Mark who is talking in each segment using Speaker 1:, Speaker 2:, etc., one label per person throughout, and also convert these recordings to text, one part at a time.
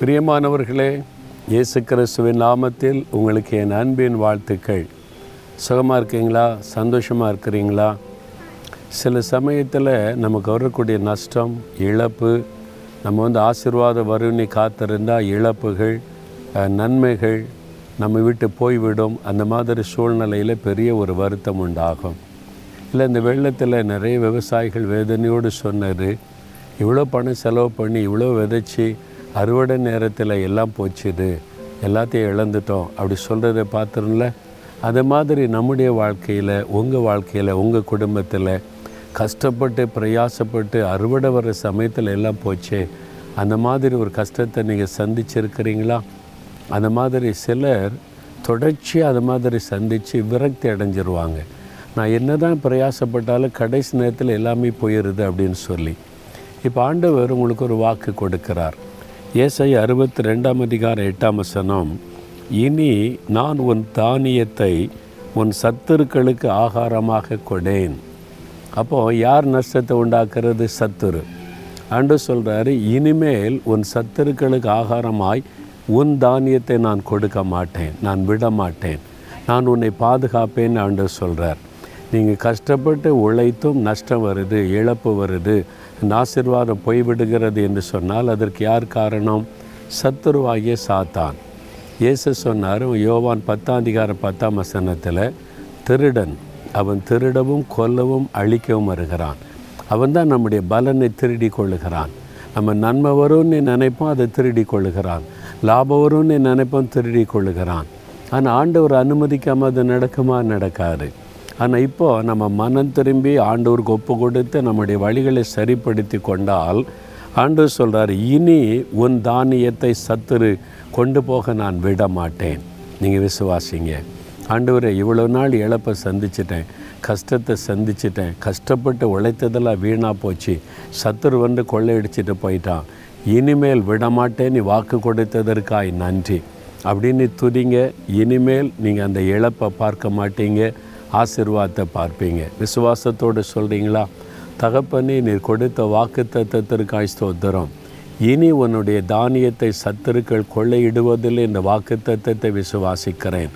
Speaker 1: பிரியமானவர்களே இயேசு கிறிஸ்துவின் நாமத்தில் உங்களுக்கு என் அன்பின் வாழ்த்துக்கள். சுகமாக இருக்கீங்களா? சந்தோஷமாக இருக்கிறீங்களா? சில சமயத்தில் நமக்கு வரக்கூடிய நஷ்டம் இழப்பு நம்ம வந்து ஆசிர்வாத வரும்னு காத்திருந்தால் இழப்புகள் நன்மைகள் நம்ம விட்டு போய்விடும். அந்த மாதிரி சூழ்நிலையில் பெரிய ஒரு வருத்தம் உண்டாகும். இல்லை இந்த வெள்ளத்தில் நிறைய விவசாயிகள் வேதனையோடு சொன்னார் இவ்வளோ பணம் செலவு பண்ணி இவ்வளோ விதைச்சி அறுவடை நேரத்தில் எல்லாம் போச்சுது எல்லாத்தையும் இழந்துட்டோம் அப்படி சொல்கிறத பார்த்துருல அது மாதிரி நம்முடைய வாழ்க்கையில் உங்கள் வாழ்க்கையில் உங்கள் குடும்பத்தில் கஷ்டப்பட்டு பிரயாசப்பட்டு அறுவடை வர சமயத்தில் எல்லாம் போச்சே? அந்த மாதிரி ஒரு கஷ்டத்தை நீங்கள் சந்திச்சிருக்கிறீங்களா? அந்த மாதிரி சிலர் தொடர்ச்சியாக அது மாதிரி சந்தித்து விரக்தி அடைஞ்சிருவாங்க. நான் என்ன தான் பிரயாசப்பட்டாலும் கடைசி நேரத்தில் எல்லாமே போயிடுது அப்படின்னு சொல்லி. இப்போ ஆண்டவர் உங்களுக்கு ஒரு வாக்கு கொடுக்கிறார். ஏசை அறுபத்தி ரெண்டாம் அதிகார எட்டாம் வசனம் இனி நான் உன் தானியத்தை உன் சத்துருக்களுக்கு ஆகாரமாக கொடேன் அப்போது யார் நஷ்டத்தை உண்டாக்குறது? சத்துரு. அன்று சொல்கிறாரு இனிமேல் உன் சத்துருக்களுக்கு ஆகாரமாய் உன் தானியத்தை நான் கொடுக்க மாட்டேன். நான் விட மாட்டேன் நான் உன்னை பாதுகாப்பேன் ஆண்டு சொல்கிறார் நீங்கள் கஷ்டப்பட்டு உழைத்தும் நஷ்டம் வருது இழப்பு வருது ஆசிர்வாதம் ஆசீர்வாதம் போய்விடுகிறது என்று சொன்னால் அதற்கு யார் காரணம்? சத்துருவாகிய சாத்தான். இயேசு சொன்னார் யோவான் பத்தாம் அதிகாரம் பத்தாம் வசனத்தில் திருடன் அவன் திருடவும் கொல்லவும் அழிக்கவும் வருகிறான். அவன் தான் நம்முடைய பலனை திருடி கொள்ளுகிறான். நம்ம நன்மை வரும்னு நினைப்போம் அதை திருடி கொள்ளுகிறான். லாபம் வரும்னு நினைப்போம் திருடி கொள்ளுகிறான். ஆனால் ஆண்டவர் அனுமதிக்காமல் அது நடக்குமா? நடக்காது. ஆனால் இப்போது நம்ம மனம் திரும்பி ஆண்டவருக்கு ஒப்பு கொடுத்து நம்முடைய வழிகளை சரிப்படுத்தி கொண்டால் ஆண்டவர் சொல்கிறார் இனி உன் தானியத்தை சத்துரு கொண்டு போக நான் விட மாட்டேன் நீங்கள் விசுவாசிங்க. ஆண்டவரை இவ்வளோ நாள் இழப்பை சந்திச்சிட்டேன் கஷ்டத்தை சந்திச்சிட்டேன் கஷ்டப்பட்டு உழைத்ததெல்லாம் வீணாக போச்சு. சத்துரு வந்து கொள்ளையடிச்சிட்டு போயிட்டான். இனிமேல் விடமாட்டேன் நீ வாக்கு கொடுத்ததற்காய் நன்றி. அப்படின்னு துதிங்க. இனிமேல் நீங்கள் அந்த இழப்பை பார்க்க மாட்டீங்க. ஆசிர்வாதத்தை பார்ப்பீங்க. விசுவாசத்தோடு சொல்கிறீங்களா தகப்பனே நீர் கொடுத்த வாக்கு தத்தத்திற்காய் ஸ்தோத்திரம். இனி உன்னுடைய தானியத்தை சத்துருக்கள் கொள்ளையிடுவதில் இந்த வாக்கு தத்தத்தை விசுவாசிக்கிறேன்.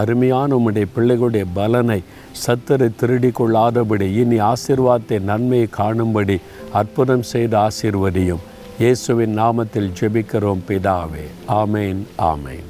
Speaker 1: அருமையான உம்முடைய பிள்ளைகளுடைய பலனை சத்துரு திருடி கொள்ளாதபடி இனி ஆசிர்வாதத்தை நன்மையை காணும்படி அற்புதம் செய்து ஆசிர்வதியும். இயேசுவின் நாமத்தில் ஜெபிக்கிறோம் பிதாவே. ஆமேன் ஆமேன்.